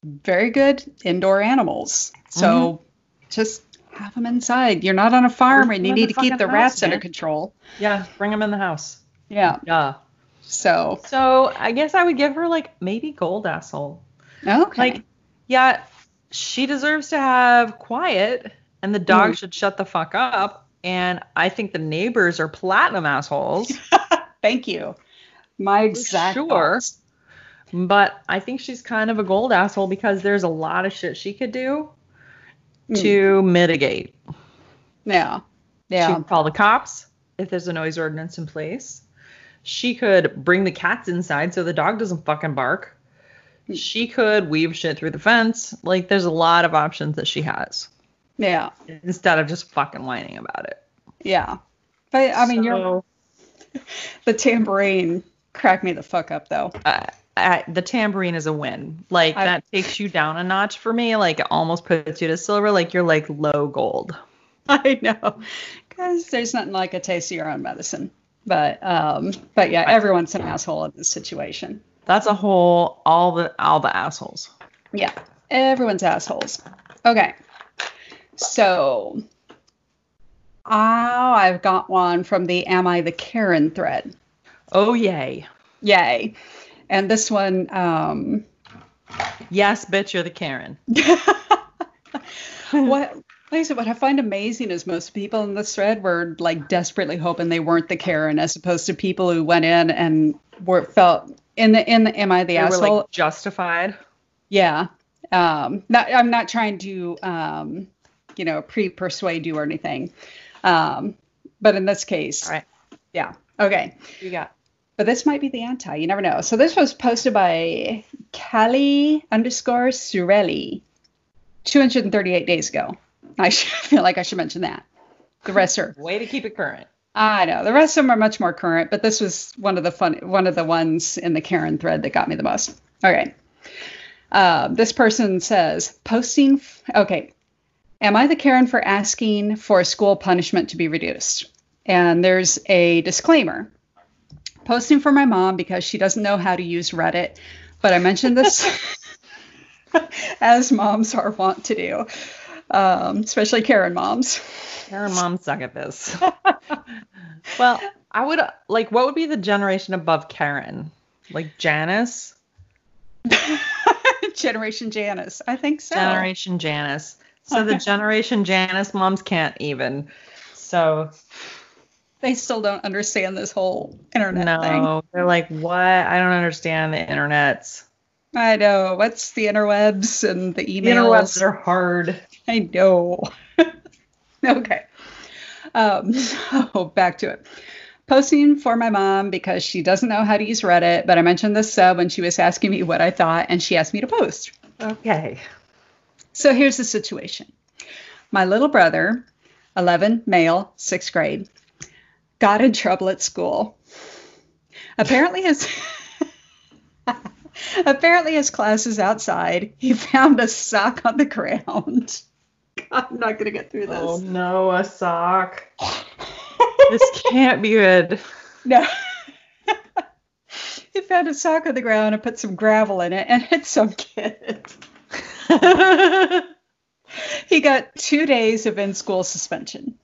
very good indoor animals. So mm-hmm. just have them inside. You're not on a farm and you need to keep the rats under control. Yeah, bring them in the house. Yeah. Yeah. So. So I guess I would give her like maybe gold asshole. Okay. Like, yeah, she deserves to have quiet and the dog mm. should shut the fuck up And I think the neighbors are platinum assholes. Thank you. My exact sure. Thoughts. But I think she's kind of a gold asshole because there's a lot of shit she could do mm. to mitigate. Yeah. Yeah. She could call the cops if there's a noise ordinance in place. She could bring the cats inside so the dog doesn't fucking bark. She could weave shit through the fence. Like there's a lot of options that she has. Yeah. Instead of just fucking whining about it. Yeah. But I mean, so, you're the tambourine cracked me the fuck up though. Uh, uh, the tambourine is a win. Like I, that takes you down a notch for me. Like it almost puts you to silver. Like you're like low gold. I know, because there's nothing like a taste of your own medicine. But um, but yeah, everyone's an asshole in this situation. That's a whole all the all the assholes. Yeah, everyone's assholes. Okay, so oh, I've got one from the Am I the Karen thread. Oh yay! Yay! And this one, um, yes, bitch, you're the Karen. what like I said, what I find amazing is most people in this thread were like desperately hoping they weren't the Karen, as opposed to people who went in and were felt in the in the am I the they asshole? Were, like, justified. Yeah. Um. Not, I'm not trying to um, you know, pre-persuade you or anything. Um. But in this case, all right. Yeah. Okay. You got. But this might be the anti. You never know. So this was posted by Callie underscore Surelli 238 days ago. I feel like I should mention that. The rest are way to keep it current. I know the rest of them are much more current, but this was one of the fun, one of the ones in the Karen thread that got me the most. Okay, uh, this person says posting. F- okay, am I the Karen for asking for a school punishment to be reduced? And there's a disclaimer. Posting for my mom because she doesn't know how to use Reddit, but I mentioned this as moms are wont to do um, especially Karen moms. Karen moms suck at this. well, I would like, what would be the generation above Karen? Like Janice? generation Janice. I think so. Generation Janice. So the generation Janice moms can't even. So they still don't understand this whole internet no, thing. No, they're like, what? I don't understand the internets. I know. What's the interwebs and the emails? The interwebs are hard. I know. okay. Um, so back to it. Posting for my mom because she doesn't know how to use Reddit, but I mentioned this sub when she was asking me what I thought, and she asked me to post. Okay. So here's the situation. My little brother, 11, male, sixth grade, got in trouble at school. Apparently his apparently his class is outside. He found a sock on the ground. God, I'm not going to get through this. Oh, no, a sock. this can't be good. No. he found a sock on the ground and put some gravel in it and hit some kid. he got two days of in school suspension.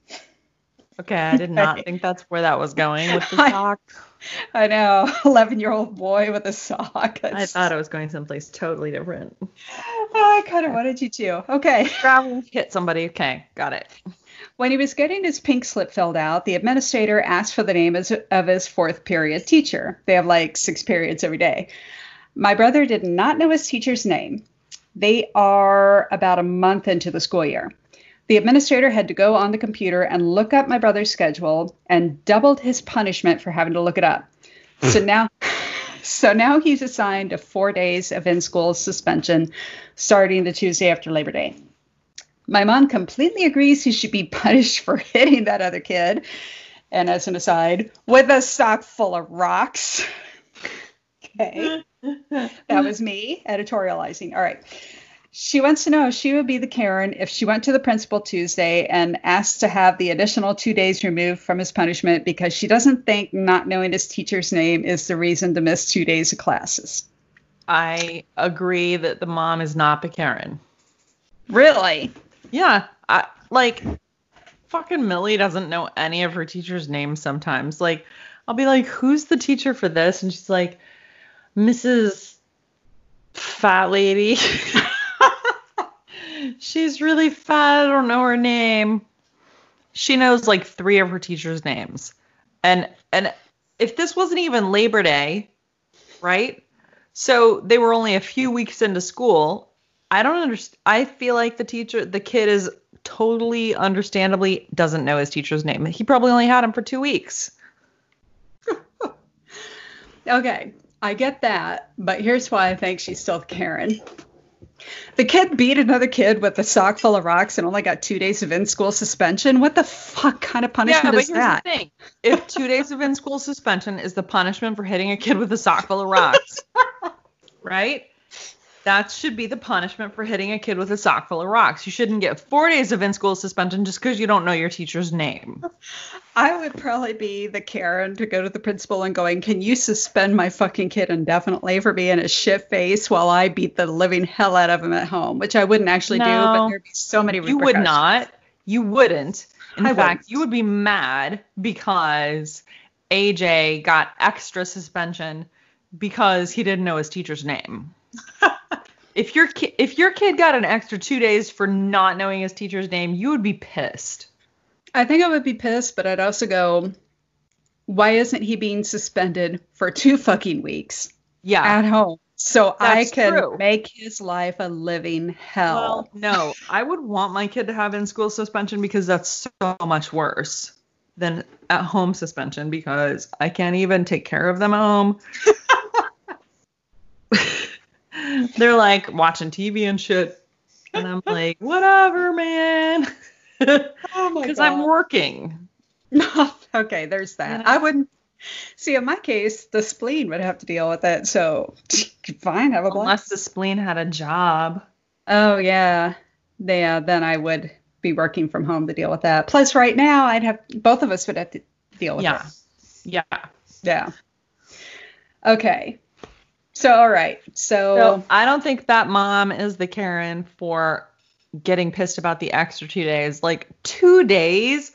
Okay, I did not think that's where that was going with the sock. I know, eleven-year-old boy with a sock. That's... I thought it was going someplace totally different. Oh, I kind of wanted you to. Okay. Travel hit somebody. Okay, got it. When he was getting his pink slip filled out, the administrator asked for the name of his fourth period teacher. They have like six periods every day. My brother did not know his teacher's name. They are about a month into the school year. The administrator had to go on the computer and look up my brother's schedule and doubled his punishment for having to look it up. so now so now he's assigned to 4 days of in-school suspension starting the Tuesday after Labor Day. My mom completely agrees he should be punished for hitting that other kid. And as an aside, with a sock full of rocks. okay. That was me editorializing. All right. She wants to know if she would be the Karen if she went to the principal Tuesday and asked to have the additional two days removed from his punishment because she doesn't think not knowing his teacher's name is the reason to miss two days of classes. I agree that the mom is not the Karen. Really? Yeah. I, like, fucking Millie doesn't know any of her teacher's names sometimes. Like, I'll be like, who's the teacher for this? And she's like, Mrs. Fat Lady. She's really fat. I don't know her name. she knows like three of her teachers' names. And and if this wasn't even Labor Day, right? So they were only a few weeks into school. I don't understand. I feel like the teacher, the kid is totally understandably doesn't know his teacher's name. He probably only had him for two weeks. okay, I get that, but here's why I think she's still Karen. The kid beat another kid with a sock full of rocks and only got two days of in-school suspension. What the fuck kind of punishment yeah, is that? If two days of in-school suspension is the punishment for hitting a kid with a sock full of rocks, right? That should be the punishment for hitting a kid with a sock full of rocks. You shouldn't get four days of in school suspension just because you don't know your teacher's name. I would probably be the Karen to go to the principal and going, Can you suspend my fucking kid indefinitely for being a shit face while I beat the living hell out of him at home? Which I wouldn't actually no, do, but there'd be so many You would not. You wouldn't. In I fact, wouldn't. you would be mad because AJ got extra suspension because he didn't know his teacher's name. if your ki- if your kid got an extra two days for not knowing his teacher's name, you would be pissed. I think I would be pissed, but I'd also go, why isn't he being suspended for two fucking weeks? Yeah. At home. So That's I can true. make his life a living hell. Well, no, I would want my kid to have in school suspension because that's so much worse than at home suspension because I can't even take care of them at home. They're like watching TV and shit. And I'm like, whatever, man. oh Because I'm working. okay, there's that. I wouldn't see in my case, the spleen would have to deal with it. So fine, have a blast. Unless the spleen had a job. Oh yeah. Yeah, then I would be working from home to deal with that. Plus right now I'd have both of us would have to deal with yeah. it. Yeah. Yeah. Yeah. Okay. So all right. So, so I don't think that mom is the Karen for getting pissed about the extra two days. Like two days,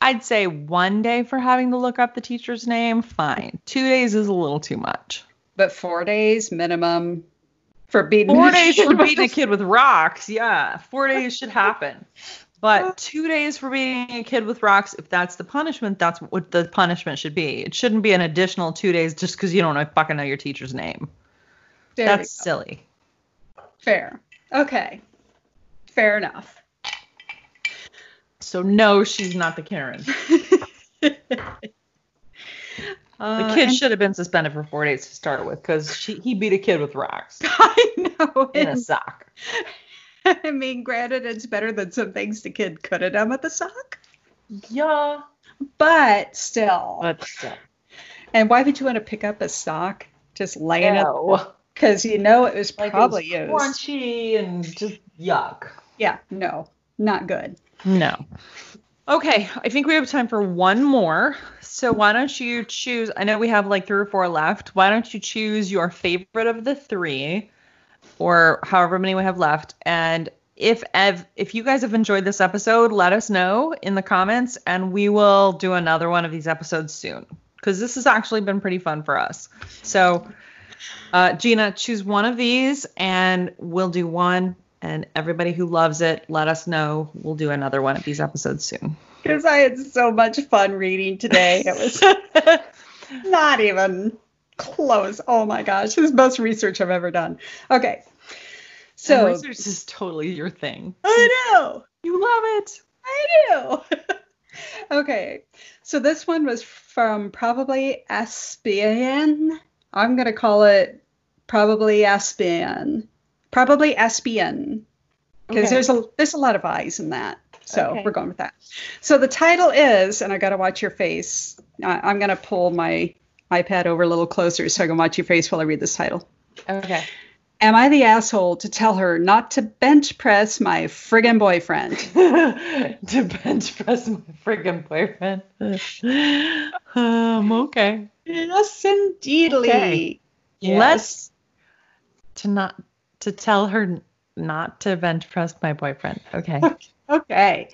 I'd say one day for having to look up the teacher's name, fine. Two days is a little too much. But four days minimum for beating four days for beating a kid with rocks. Yeah, four days should happen. But two days for beating a kid with rocks, if that's the punishment, that's what the punishment should be. It shouldn't be an additional two days just because you don't know, fucking know your teacher's name. There that's silly. Fair. Okay. Fair enough. So no, she's not the Karen. Uh, the kid and, should have been suspended for four days to start with because he beat a kid with rocks. I know. In a sock. I mean, granted, it's better than some things the kid could have done with the sock. Yeah. But still. But still. And why would you want to pick up a sock? Just laying it? Because you know it was like probably it was used. crunchy and just yuck. Yeah, no, not good. No. Okay, I think we have time for one more. So why don't you choose? I know we have like three or four left. Why don't you choose your favorite of the three? Or however many we have left. And if Ev, if you guys have enjoyed this episode, let us know in the comments, and we will do another one of these episodes soon because this has actually been pretty fun for us. So, uh, Gina, choose one of these, and we'll do one. And everybody who loves it, let us know. We'll do another one of these episodes soon. Because I had so much fun reading today. It was not even close. Oh my gosh, this is the most research I've ever done. Okay, so and is totally your thing. I know. You love it. I do. okay. So this one was from probably SBN. I'm going to call it probably SBN. Probably SBN. Because okay. there's a there's a lot of eyes in that. So okay. we're going with that. So the title is, and I got to watch your face. I, I'm going to pull my iPad over a little closer so I can watch your face while I read this title. Okay. Am I the asshole to tell her not to bench press my friggin' boyfriend? to bench press my friggin' boyfriend. um, okay. Yes, indeedly. Okay. Yes. Let's to not to tell her not to bench press my boyfriend. Okay. okay.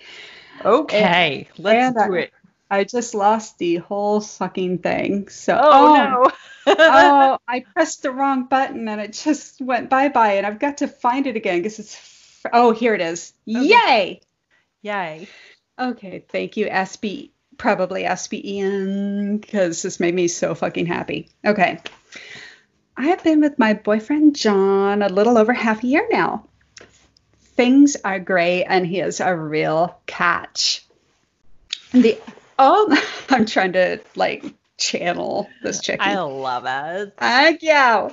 Okay. And, Let's and do it. I just lost the whole fucking thing. So oh, um, oh no. oh, I pressed the wrong button and it just went bye bye, and I've got to find it again because it's. oh, here it is. Okay. Yay! Yay! Okay, thank you, SB. Probably SBEN, because this made me so fucking happy. Okay. I have been with my boyfriend John a little over half a year now. Things are great, and he is a real catch. The oh, I'm trying to like channel this chicken. I love it. Heck yeah.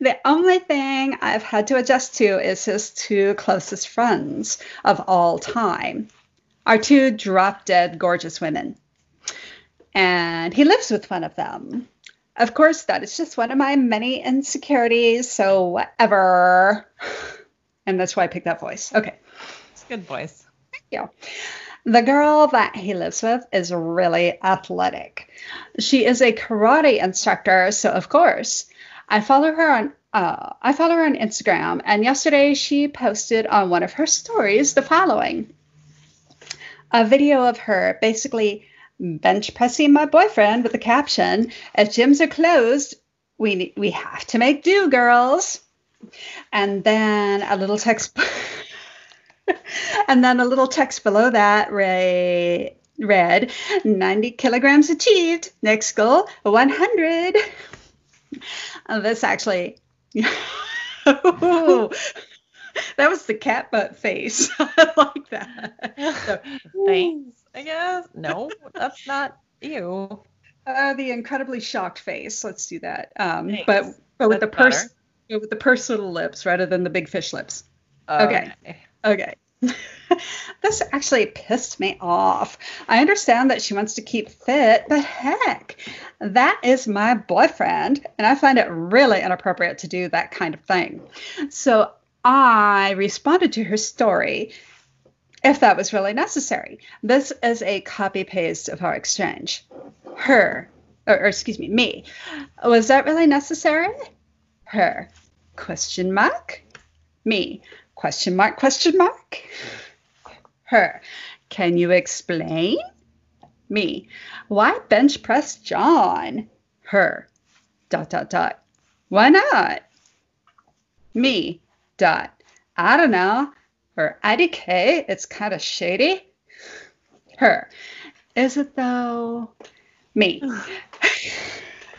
The only thing I've had to adjust to is his two closest friends of all time. Our two drop dead gorgeous women. And he lives with one of them. Of course, that is just one of my many insecurities, so whatever. And that's why I picked that voice. Okay. It's a good voice. Thank you. The girl that he lives with is really athletic. She is a karate instructor, so of course, I follow her on uh, I follow her on Instagram, and yesterday she posted on one of her stories the following: a video of her basically bench pressing my boyfriend with the caption, "If gyms are closed, we we have to make do, girls." And then a little text. and then a little text below that read, read 90 kilograms achieved. Next goal 100. Uh, this actually. that was the cat butt face. I like that. So, Thanks, I guess. No, that's not you. Uh, the incredibly shocked face. Let's do that. Um, but but with that's the purse with the pursed little lips rather than the big fish lips. Okay. Okay. Okay. this actually pissed me off. I understand that she wants to keep fit, but heck, that is my boyfriend, and I find it really inappropriate to do that kind of thing. So I responded to her story if that was really necessary. This is a copy paste of our exchange. Her, or, or excuse me, me. Was that really necessary? Her. Question mark. Me. Question mark, question mark. Her. Can you explain? Me. Why bench press John? Her. Dot, dot, dot. Why not? Me. Dot. I don't know. Or IDK. It's kind of shady. Her. Is it though? Me.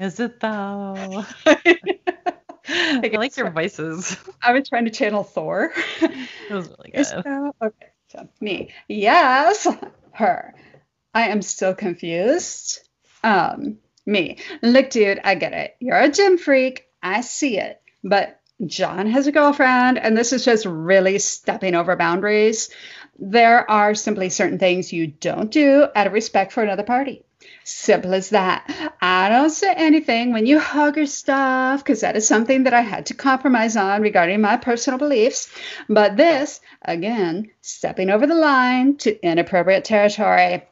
Is it though? I like your voices. I was trying to channel Thor. It was really good. So, okay, so me. Yes, her. I am still confused. Um, me. Look, dude, I get it. You're a gym freak. I see it. But John has a girlfriend, and this is just really stepping over boundaries. There are simply certain things you don't do out of respect for another party. Simple as that. I don't say anything when you hug or stuff because that is something that I had to compromise on regarding my personal beliefs. But this, again, stepping over the line to inappropriate territory.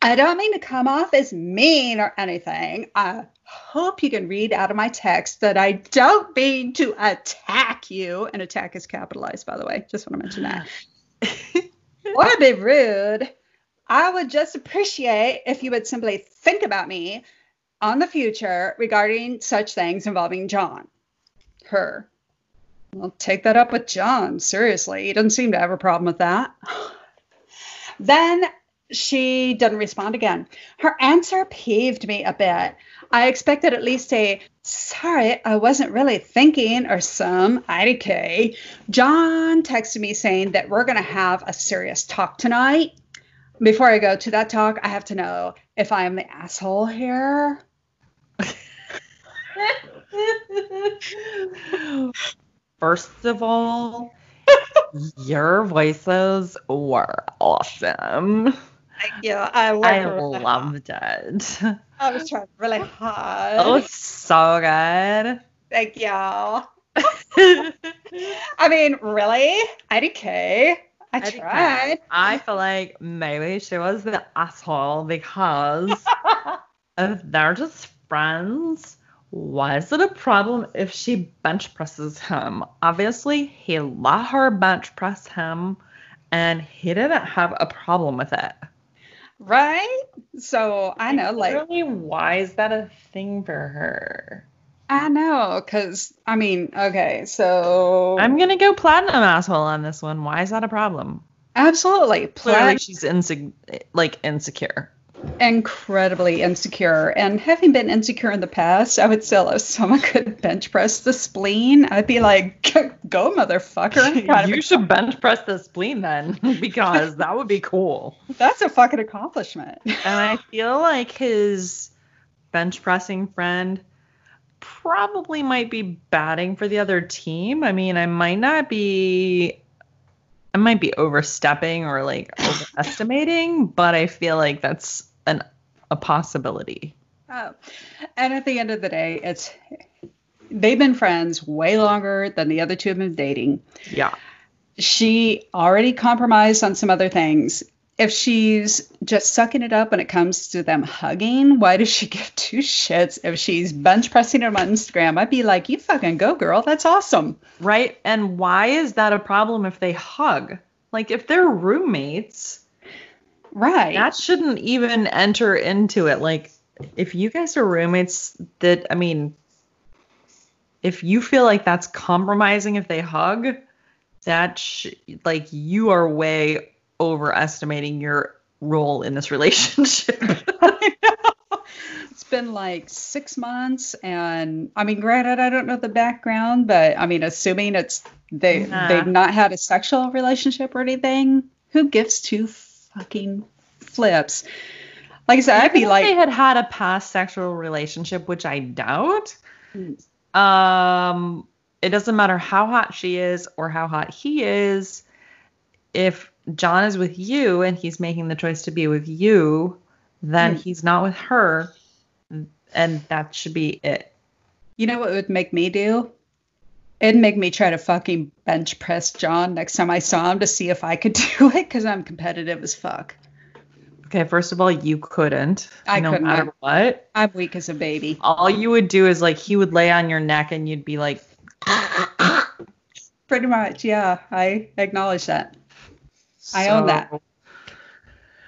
I don't mean to come off as mean or anything. I hope you can read out of my text that I don't mean to attack you. And attack is capitalized, by the way. Just want to mention that. or be rude. I would just appreciate if you would simply think about me on the future regarding such things involving John. Her. I'll take that up with John. Seriously, he doesn't seem to have a problem with that. then she doesn't respond again. Her answer peeved me a bit. I expected at least a sorry, I wasn't really thinking or some IDK. John texted me saying that we're going to have a serious talk tonight before I go to that talk, I have to know if I am the asshole here. First of all, your voices were awesome. Thank you. I, I loved it. I was trying really hard. Oh, so good. Thank you. I mean, really? IDK. I tried. I feel like maybe she was the asshole because if they're just friends, why is it a problem if she bench presses him? Obviously, he let her bench press him and he didn't have a problem with it. Right? So I know, like, really, why is that a thing for her? I know, because I mean, okay, so I'm gonna go platinum asshole on this one. Why is that a problem? Absolutely. Clearly, she's insig- like insecure. Incredibly insecure. And having been insecure in the past, I would say if someone could bench press the spleen, I'd be like, go, motherfucker. you should bench press the spleen then, because that would be cool. That's a fucking accomplishment. and I feel like his bench pressing friend probably might be batting for the other team. I mean, I might not be I might be overstepping or like overestimating, but I feel like that's an a possibility. Oh. And at the end of the day, it's they've been friends way longer than the other two have been dating. Yeah. She already compromised on some other things if she's just sucking it up when it comes to them hugging, why does she give two shits if she's bench pressing them on Instagram? I'd be like, you fucking go, girl. That's awesome. Right. And why is that a problem if they hug? Like, if they're roommates, right. That shouldn't even enter into it. Like, if you guys are roommates, that, I mean, if you feel like that's compromising if they hug, that, sh- like, you are way overestimating your role in this relationship. it's been like six months, and I mean, granted, I don't know the background, but I mean, assuming it's they nah. they've not had a sexual relationship or anything, who gives two fucking flips? Like I said, I'd be like, they had had a past sexual relationship, which I doubt. Hmm. Um, it doesn't matter how hot she is or how hot he is. If John is with you and he's making the choice to be with you, then mm. he's not with her. And that should be it. You know what would make me do? It'd make me try to fucking bench press John next time I saw him to see if I could do it because I'm competitive as fuck. Okay, first of all, you couldn't. I no couldn't. matter what. I'm weak as a baby. All you would do is like he would lay on your neck and you'd be like. Pretty much, yeah. I acknowledge that. I own that.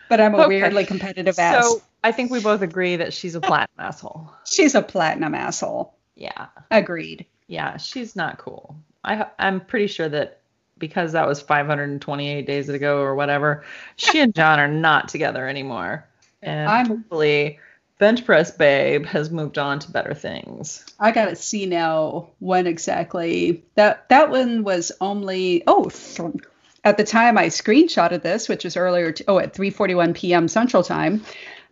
But I'm a okay. weirdly competitive ass. So I think we both agree that she's a platinum asshole. She's a platinum asshole. Yeah. Agreed. Yeah, she's not cool. I I'm pretty sure that because that was 528 days ago or whatever, she and John are not together anymore. And I'm, hopefully Bench Press Babe has moved on to better things. I gotta see now when exactly that that one was only oh at the time I screenshotted this, which was earlier, oh, at 3:41 p.m. Central Time,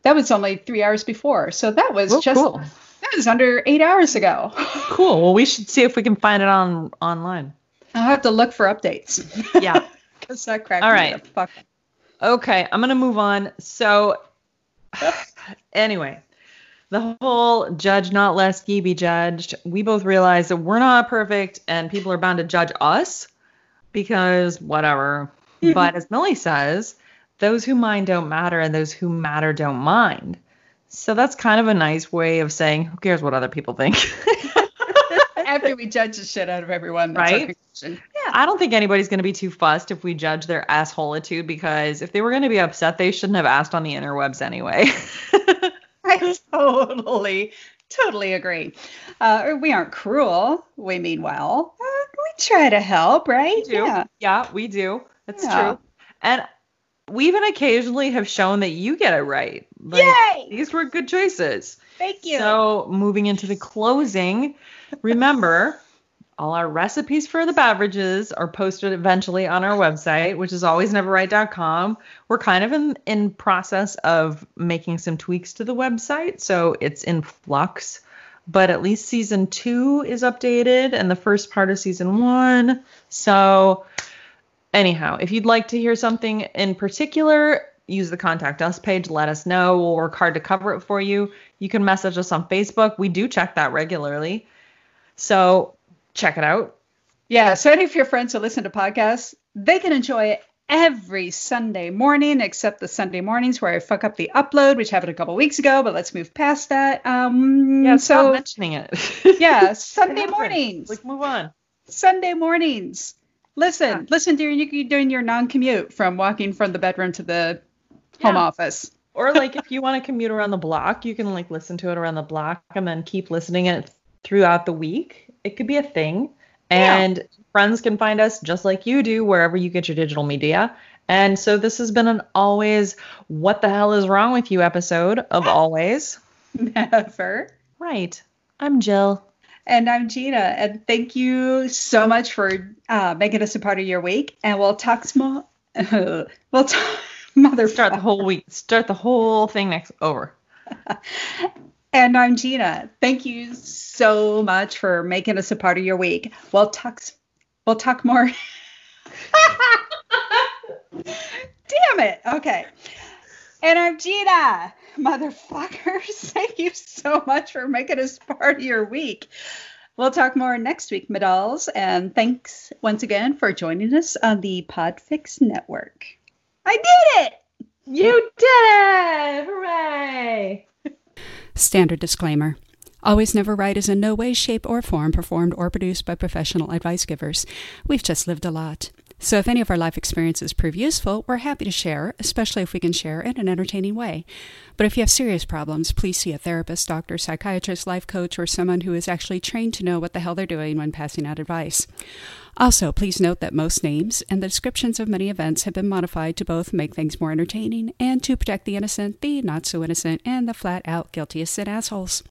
that was only three hours before. So that was oh, just cool. that was under eight hours ago. cool. Well, we should see if we can find it on online. I'll have to look for updates. Yeah, because that cracked All right. Fuck. Okay, I'm gonna move on. So, anyway, the whole judge not lest ye be judged. We both realize that we're not perfect, and people are bound to judge us because whatever. Mm-hmm. But as Millie says, those who mind don't matter and those who matter don't mind. So that's kind of a nice way of saying, who cares what other people think? After we judge the shit out of everyone, right? Yeah, I don't think anybody's going to be too fussed if we judge their assholeitude because if they were going to be upset, they shouldn't have asked on the interwebs anyway. I totally, totally agree. Uh, we aren't cruel. We mean well. We try to help, right? Yeah. Yeah, we do. That's yeah. true. And we even occasionally have shown that you get it right. Like, Yay! These were good choices. Thank you. So, moving into the closing, remember all our recipes for the beverages are posted eventually on our website, which is alwaysneverright.com. We're kind of in in process of making some tweaks to the website, so it's in flux but at least season two is updated and the first part of season one. So, anyhow, if you'd like to hear something in particular, use the contact us page. Let us know. We'll work hard to cover it for you. You can message us on Facebook. We do check that regularly. So, check it out. Yeah. So, any of your friends who listen to podcasts, they can enjoy it every Sunday morning, except the Sunday mornings where I fuck up the upload, which happened a couple weeks ago. But let's move past that. Um, yeah, so stop mentioning it. yeah, Sunday mornings. Like move on. Sunday mornings. Listen, yeah. listen during you can doing your non-commute from walking from the bedroom to the yeah. home office. or like if you want to commute around the block, you can like listen to it around the block and then keep listening it throughout the week. It could be a thing. And yeah. friends can find us just like you do wherever you get your digital media. And so this has been an always what the hell is wrong with you episode of always. Never. Right. I'm Jill. And I'm Gina. And thank you so much for uh, making us a part of your week. And we'll talk small. We'll talk. Mother. Start the whole week. Start the whole thing next over. And I'm Gina. Thank you so much for making us a part of your week. We'll talk. We'll talk more. Damn it. Okay. And I'm Gina. Motherfuckers, thank you so much for making us part of your week. We'll talk more next week, Medalls. And thanks once again for joining us on the Podfix Network. I did it! You did it! Hooray! Standard disclaimer. Always Never Right is in no way, shape, or form performed or produced by professional advice givers. We've just lived a lot. So if any of our life experiences prove useful, we're happy to share, especially if we can share in an entertaining way. But if you have serious problems, please see a therapist, doctor, psychiatrist, life coach, or someone who is actually trained to know what the hell they're doing when passing out advice. Also, please note that most names and the descriptions of many events have been modified to both make things more entertaining and to protect the innocent, the not so innocent, and the flat out guiltiest and assholes.